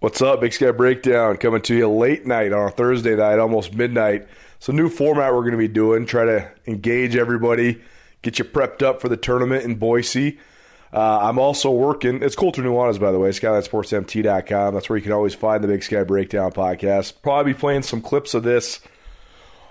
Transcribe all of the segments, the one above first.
What's up, Big Sky Breakdown? Coming to you late night on a Thursday night, almost midnight. It's a new format we're going to be doing. Try to engage everybody, get you prepped up for the tournament in Boise. Uh, I'm also working. It's Colter Nuanez, by the way. SkylineSportsMT.com. That's where you can always find the Big Sky Breakdown podcast. Probably be playing some clips of this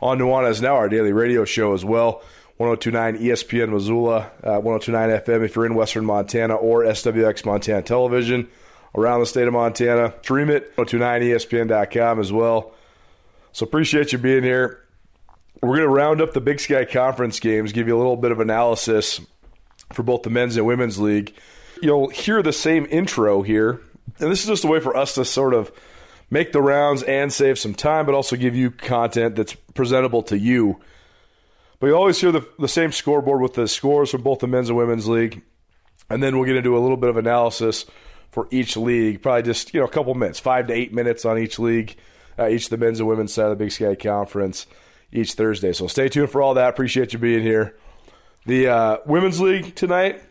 on Nuanez Now, our daily radio show as well. 1029 ESPN Missoula, uh, 1029 FM if you're in Western Montana, or SWX Montana Television around the state of Montana. Stream it, 1029ESPN.com as well. So appreciate you being here. We're going to round up the Big Sky Conference games, give you a little bit of analysis for both the men's and women's league. You'll hear the same intro here, and this is just a way for us to sort of make the rounds and save some time, but also give you content that's presentable to you. But you always hear the, the same scoreboard with the scores from both the men's and women's league, and then we'll get into a little bit of analysis for each league. Probably just you know a couple minutes, five to eight minutes on each league, uh, each the men's and women's side of the Big Sky Conference each Thursday. So stay tuned for all that. Appreciate you being here. The uh, women's league tonight,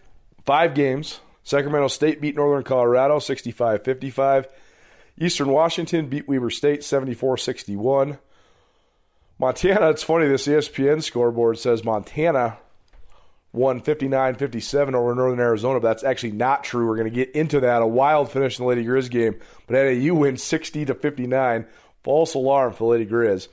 five games. Sacramento State beat Northern Colorado 65 55. Eastern Washington beat Weber State 74 61. Montana, it's funny, this ESPN scoreboard says Montana won 59 57 over Northern Arizona, but that's actually not true. We're going to get into that. A wild finish in the Lady Griz game, but NAU wins 60 to 59. False alarm for Lady Griz.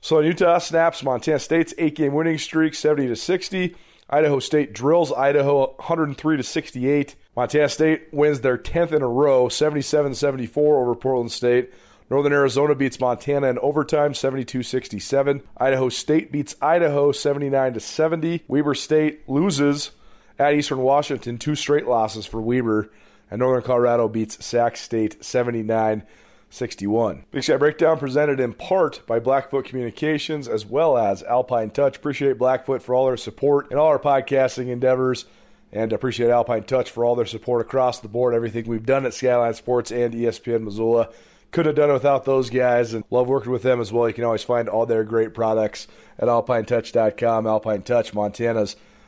So Utah snaps Montana State's eight game winning streak 70 to 60. Idaho State drills Idaho 103 to 68. Montana State wins their 10th in a row 77 74 over Portland State. Northern Arizona beats Montana in overtime 72-67. Idaho State beats Idaho 79 70. Weber State loses at Eastern Washington, two straight losses for Weber. And Northern Colorado beats Sac State 79 61. Big Sky Breakdown presented in part by Blackfoot Communications as well as Alpine Touch. Appreciate Blackfoot for all their support and all our podcasting endeavors. And appreciate Alpine Touch for all their support across the board, everything we've done at Skyline Sports and ESPN Missoula. Couldn't have done it without those guys and love working with them as well. You can always find all their great products at alpinetouch.com. Alpine Touch, Montana's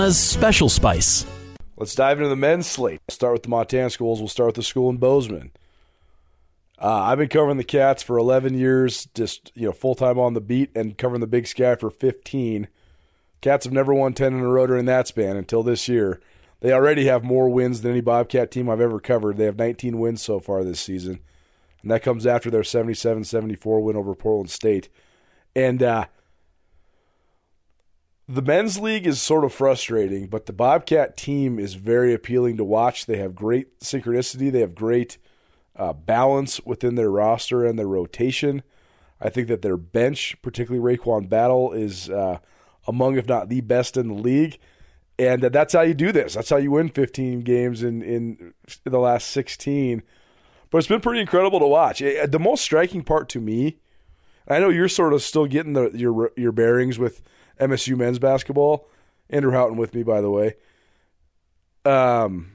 Montana's special spice. Let's dive into the men's slate. Start with the Montana schools. We'll start with the school in Bozeman. Uh, I've been covering the Cats for 11 years, just you know, full time on the beat, and covering the Big Sky for 15. Cats have never won 10 in a row during that span until this year. They already have more wins than any Bobcat team I've ever covered. They have 19 wins so far this season, and that comes after their 77-74 win over Portland State. And uh, the men's league is sort of frustrating, but the Bobcat team is very appealing to watch. They have great synchronicity. They have great uh, balance within their roster and their rotation. I think that their bench, particularly RaeQuan Battle, is uh, among, if not the best in the league. And that's how you do this. That's how you win 15 games in, in the last 16. But it's been pretty incredible to watch. The most striking part to me, I know you're sort of still getting the, your your bearings with – MSU men's basketball. Andrew Houghton with me, by the way. Um,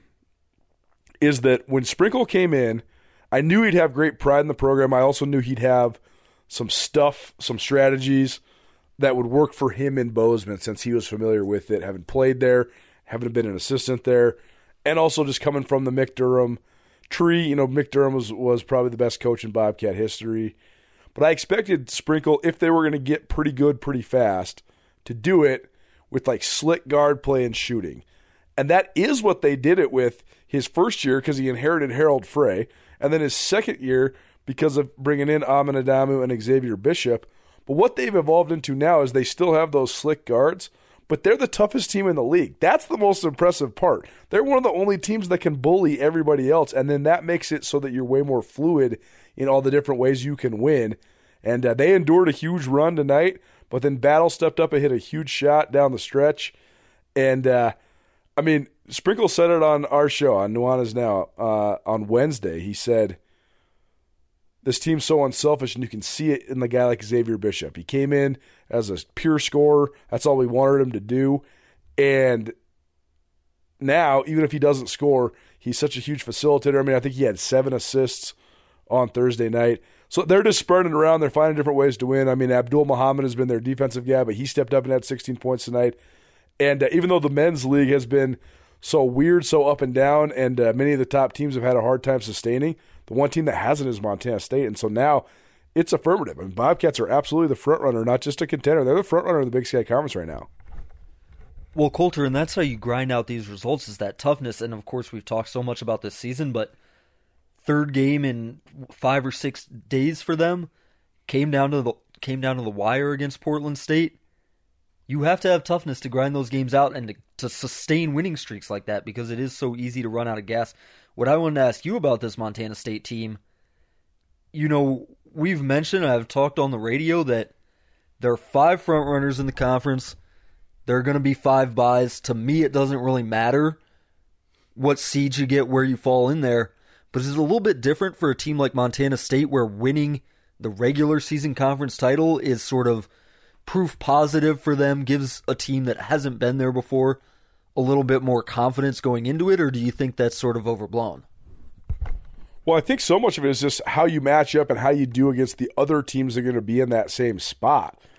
is that when Sprinkle came in, I knew he'd have great pride in the program. I also knew he'd have some stuff, some strategies that would work for him in Bozeman since he was familiar with it, having played there, having been an assistant there, and also just coming from the Mick Durham tree. You know, Mick Durham was, was probably the best coach in Bobcat history. But I expected Sprinkle, if they were going to get pretty good pretty fast – to do it with like slick guard play and shooting. And that is what they did it with his first year because he inherited Harald Frey. and then his second year because of bringing in Amin Adamu and Xavier Bishop. But what they've evolved into now is they still have those slick guards, but they're the toughest team in the league. That's the most impressive part. They're one of the only teams that can bully everybody else, and then that makes it so that you're way more fluid in all the different ways you can win. And uh, they endured a huge run tonight, but then Battle stepped up and hit a huge shot down the stretch. And uh, I mean, Sprinkle said it on our show on Nuanez Now uh, on Wednesday. He said, This team's so unselfish, and you can see it in the guy like Xavier Bishop. He came in as a pure scorer. That's all we wanted him to do. And now, even if he doesn't score, he's such a huge facilitator. I mean, I think he had seven assists on Thursday night. So they're just spurning around. They're finding different ways to win. I mean, Abdul Muhammad has been their defensive guy, but he stepped up and had 16 points tonight. And uh, even though the men's league has been so weird, so up and down, and uh, many of the top teams have had a hard time sustaining, the one team that hasn't is Montana State. And so now it's affirmative. I mean, Bobcats are absolutely the front runner, not just a contender. They're the front runner of the Big Sky Conference right now. Well, Colter, and that's how you grind out these results is that toughness. And of course, we've talked so much about this season, but third game in five or six days for them came down to the came down to the wire against Portland State. You have to have toughness to grind those games out and to, to sustain winning streaks like that because it is so easy to run out of gas. What I wanted to ask you about this Montana State team, you know, we've mentioned, I've talked on the radio that there are five front runners in the conference. There are going to be five buys. To me, it doesn't really matter what seed you get, where you fall in there. But it's a little bit different for a team like Montana State, where winning the regular season conference title is sort of proof positive for them, gives a team that hasn't been there before a little bit more confidence going into it, or do you think that's sort of overblown? Well, I think so much of it is just how you match up and how you do against the other teams that are going to be in that same spot.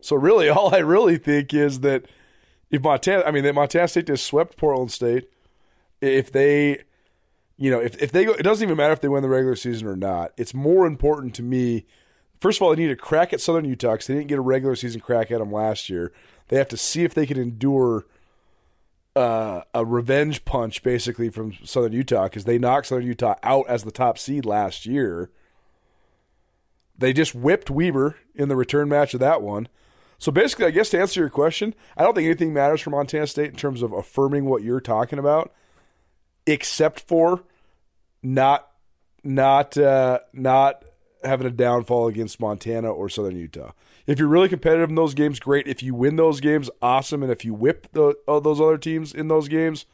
So really, all I really think is that if Montana, I mean, that Montana State just swept Portland State. If they, you know, if, if they go, it doesn't even matter if they win the regular season or not. It's more important to me. First of all, they need a crack at Southern Utah because they didn't get a regular season crack at them last year. They have to see if they can endure uh, a revenge punch, basically, from Southern Utah because they knocked Southern Utah out as the top seed last year. They just whipped Weber in the return match of that one. So basically, I guess to answer your question, I don't think anything matters for Montana State in terms of affirming what you're talking about, except for not not uh, not having a downfall against Montana or Southern Utah. If you're really competitive in those games, great. If you win those games, awesome. And if you whip the, uh, those other teams in those games,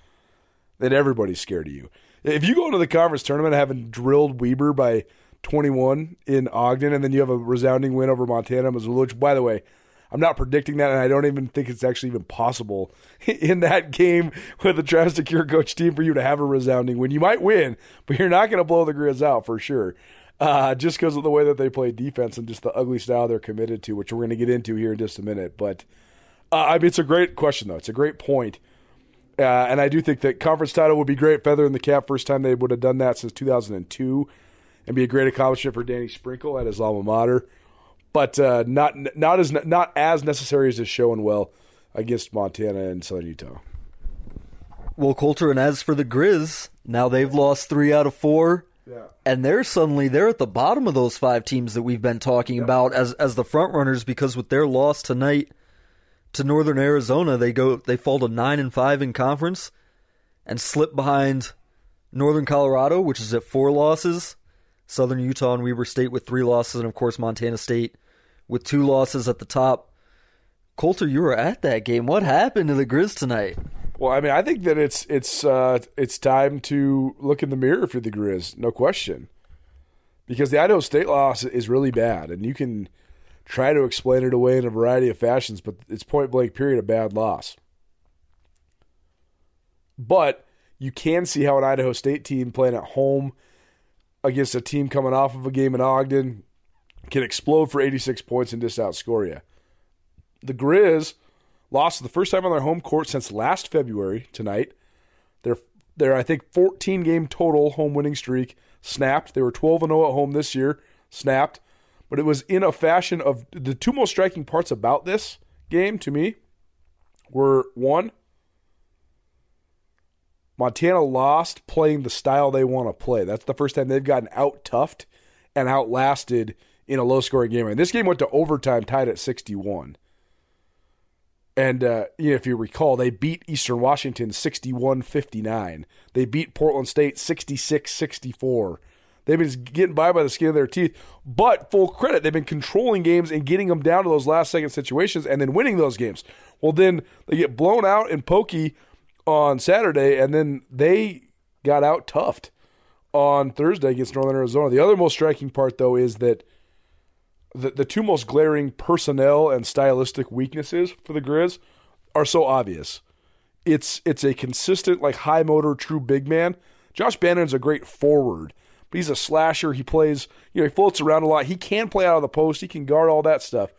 then everybody's scared of you. If you go into the conference tournament having drilled Weber by 21 in Ogden, and then you have a resounding win over Montana, Missoula, which, by the way, I'm not predicting that, and I don't even think it's actually even possible in that game with the Travis DeCuire coach team for you to have a resounding win. You might win, but you're not going to blow the Grizz out for sure, uh, just because of the way that they play defense and just the ugly style they're committed to, which we're going to get into here in just a minute. But uh, I mean, it's a great question, though. It's a great point. Uh, and I do think that conference title would be great, feather in the cap. First time they would have done that since 2002 and be a great accomplishment for Danny Sprinkle at his alma mater, but uh, not not as not as necessary as is showing well against Montana and Southern Utah. Well, Colter, and as for the Grizz, now they've lost three out of four. Yeah. And they're suddenly they're at the bottom of those five teams that we've been talking Yeah. about as as the front runners because with their loss tonight to Northern Arizona, they go they fall to nine and five in conference and slip behind Northern Colorado, which is at four losses, Southern Utah and Weber State with three losses, and of course Montana State with two losses at the top. Colter, you were at that game. What happened to the Grizz tonight? Well, I mean, I think that it's it's uh, it's time to look in the mirror for the Grizz, no question, because the Idaho State loss is really bad, and you can try to explain it away in a variety of fashions, but it's point blank period a bad loss. But you can see how an Idaho State team playing at home against a team coming off of a game in Ogden can explode for 86 points and just outscore you. The Grizz lost the first time on their home court since last February tonight. They're they're I think 14 game total home winning streak snapped. They were 12 and 0 at home this year, snapped. But it was in a fashion of the two most striking parts about this game to me were one, Montana lost playing the style they want to play. That's the first time they've gotten out toughed and outlasted in a low scoring game. And this game went to overtime, tied at 61. And uh, you know, if you recall, they beat Eastern Washington 61 59. They beat Portland State 66 64. They've been getting by by the skin of their teeth. But full credit, they've been controlling games and getting them down to those last second situations and then winning those games. Well, then they get blown out in pokey on Saturday, and then they got out toughed on Thursday against Northern Arizona. The other most striking part, though, is that the, the two most glaring personnel and stylistic weaknesses for the Grizz are so obvious. It's it's a consistent, like high motor, true big man. Josh Bannon's a great forward, but he's a slasher. He plays, you know, he floats around a lot. He can play out of the post. He can guard all that stuff.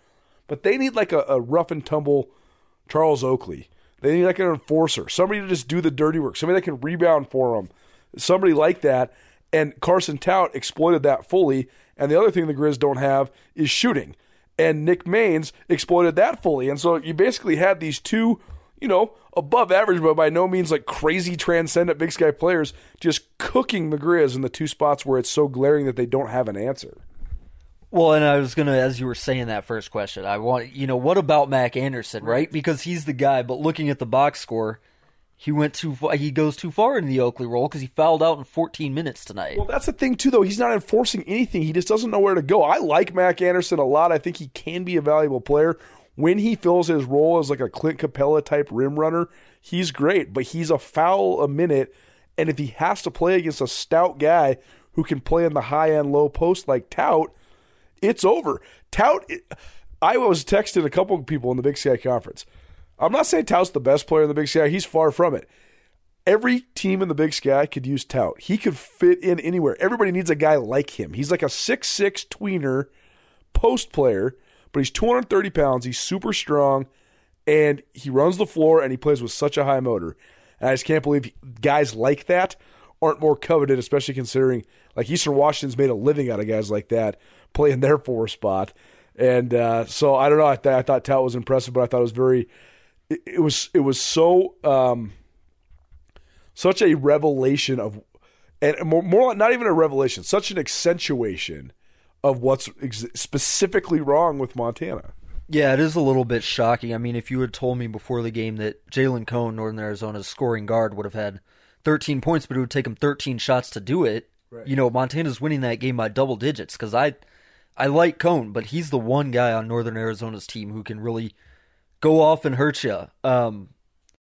But they need like a, a rough and tumble Charles Oakley. They need like an enforcer, somebody to just do the dirty work, somebody that can rebound for them, somebody like that. And Carson Towt exploited that fully. And the other thing the Grizz don't have is shooting. And Nik Mains exploited that fully. And so you basically had these two, you know, above average, but by no means like crazy transcendent Big Sky players just cooking the Grizz in the two spots where it's so glaring that they don't have an answer. Well, and I was gonna, as you were saying that first question, I want you know what about Mack Anderson, right? Because he's the guy. But looking at the box score, he went too far. He goes too far in the Oakley role because he fouled out in 14 minutes tonight. Well, that's the thing too, though. He's not enforcing anything. He just doesn't know where to go. I like Mack Anderson a lot. I think he can be a valuable player when he fills his role as like a Clint Capela type rim runner. He's great, but he's a foul a minute, and if he has to play against a stout guy who can play in the high end low post like Towt it's over. Towt, I was texting a couple people in the Big Sky Conference. I'm not saying Towt's the best player in the Big Sky. He's far from it. Every team in the Big Sky could use Towt. He could fit in anywhere. Everybody needs a guy like him. He's like a six-six tweener post player, but he's 230 pounds. He's super strong, and he runs the floor, and he plays with such a high motor. And I just can't believe guys like that aren't more coveted, especially considering like Eastern Washington's made a living out of guys like that playing their four spot. And uh, so I don't know. I, th- I thought Towt was impressive, but I thought it was very. It, it was it was so um, such a revelation of, and more, more not even a revelation, such an accentuation of what's ex- specifically wrong with Montana. Yeah, it is a little bit shocking. I mean, if you had told me before the game that Jalen Cone, Northern Arizona's scoring guard, would have had 13 points, but it would take him 13 shots to do it, right. you know, Montana's winning that game by double digits because I I like Cone, but he's the one guy on Northern Arizona's team who can really go off and hurt you. Um,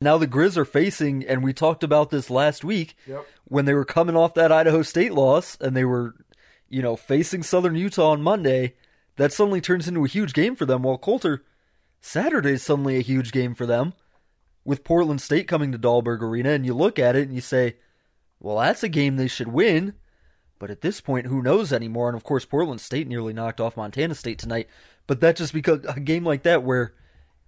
Now the Grizz are facing, and we talked about this last week yep. when they were coming off that Idaho State loss, and they were, you know, facing Southern Utah on Monday. That suddenly turns into a huge game for them. While Colter, Saturday is suddenly a huge game for them, with Portland State coming to Dahlberg Arena, and you look at it and you say, well, that's a game they should win. But at this point, who knows anymore? And of course, Portland State nearly knocked off Montana State tonight. But that just because a game like that where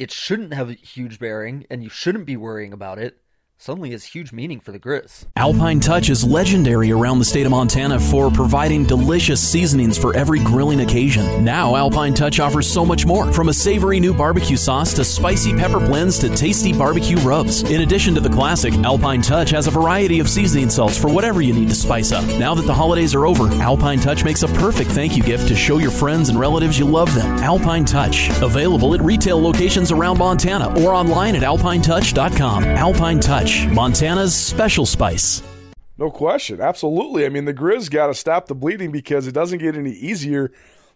it shouldn't have a huge bearing and you shouldn't be worrying about it suddenly has huge meaning for the Grizz. Alpine Touch is legendary around the state of Montana for providing delicious seasonings for every grilling occasion. Now, Alpine Touch offers so much more, from a savory new barbecue sauce to spicy pepper blends to tasty barbecue rubs. In addition to the classic, Alpine Touch has a variety of seasoning salts for whatever you need to spice up. Now that the holidays are over, Alpine Touch makes a perfect thank you gift to show your friends and relatives you love them. Alpine Touch, available at retail locations around Montana or online at alpinetouch.com. Alpine Touch Montana's special spice. No question. Absolutely. I mean, the Grizz got to stop the bleeding because it doesn't get any easier.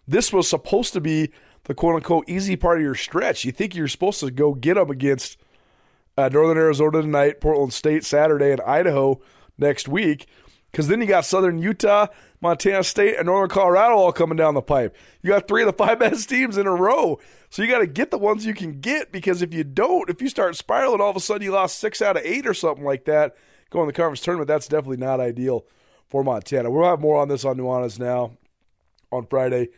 This was supposed to be the quote unquote easy part of your stretch. You think you're supposed to go get them against uh, Northern Arizona tonight, Portland State Saturday, and Idaho next week. Because then you got Southern Utah, Montana State, and Northern Colorado all coming down the pipe. You got three of the five best teams in a row. So you got to get the ones you can get because if you don't, if you start spiraling, all of a sudden you lost six out of eight or something like that going to the conference tournament, that's definitely not ideal for Montana. We'll have more on this on Nuanez now on Friday.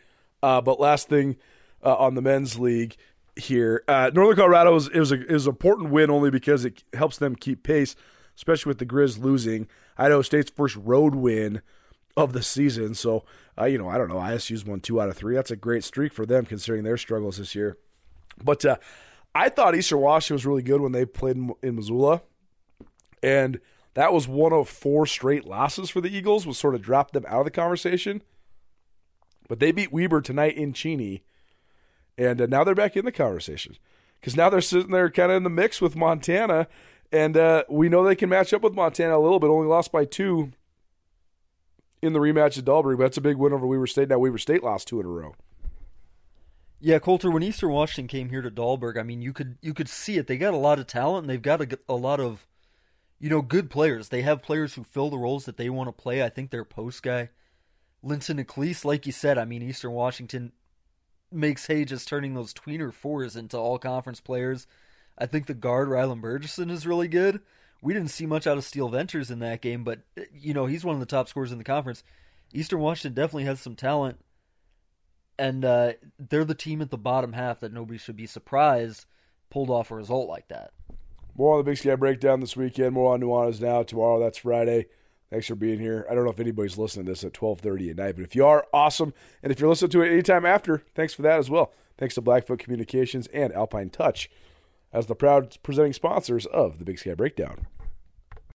Uh, but last thing uh, on the men's league here, uh, Northern Colorado is, was, a, was an important win only because it helps them keep pace, especially with the Grizz losing. Idaho State's first road win of the season. So, uh, you know, I don't know. ISU's won two out of three. That's a great streak for them considering their struggles this year. But uh, I thought Eastern Washington was really good when they played in, in Missoula. And that was one of four straight losses for the Eagles, was sort of dropped them out of the conversation. But they beat Weber tonight in Cheney. And uh, now they're back in the conversation because now they're sitting there kind of in the mix with Montana. And uh, we know they can match up with Montana a little bit, only lost by two in the rematch at Dahlberg, but that's a big win over Weber State. Now Weber State lost two in a row. Yeah, Colter. When Eastern Washington came here to Dahlberg, I mean, you could you could see it. They got a lot of talent, and they've got a, a lot of, you know, good players. They have players who fill the roles that they want to play. I think their post guy, Linton Acliese, like you said. I mean, Eastern Washington makes hay just turning those tweener fours into all conference players. I think the guard Rylan Bergersen is really good we didn't see much out of Steele Venters in that game, but you know he's one of the top scorers in the conference. Eastern Washington definitely has some talent, and uh, they're the team at the bottom half that nobody should be surprised pulled off a result like that. More on the Big Sky Breakdown this weekend. More on Nuanez now. Tomorrow, that's Friday. Thanks for being here. I don't know if anybody's listening to this at 12:30 at night, but if you are, awesome. And if you're listening to it anytime after, thanks for that as well. Thanks to Blackfoot Communications and Alpine Touch as the proud presenting sponsors of the Big Sky Breakdown.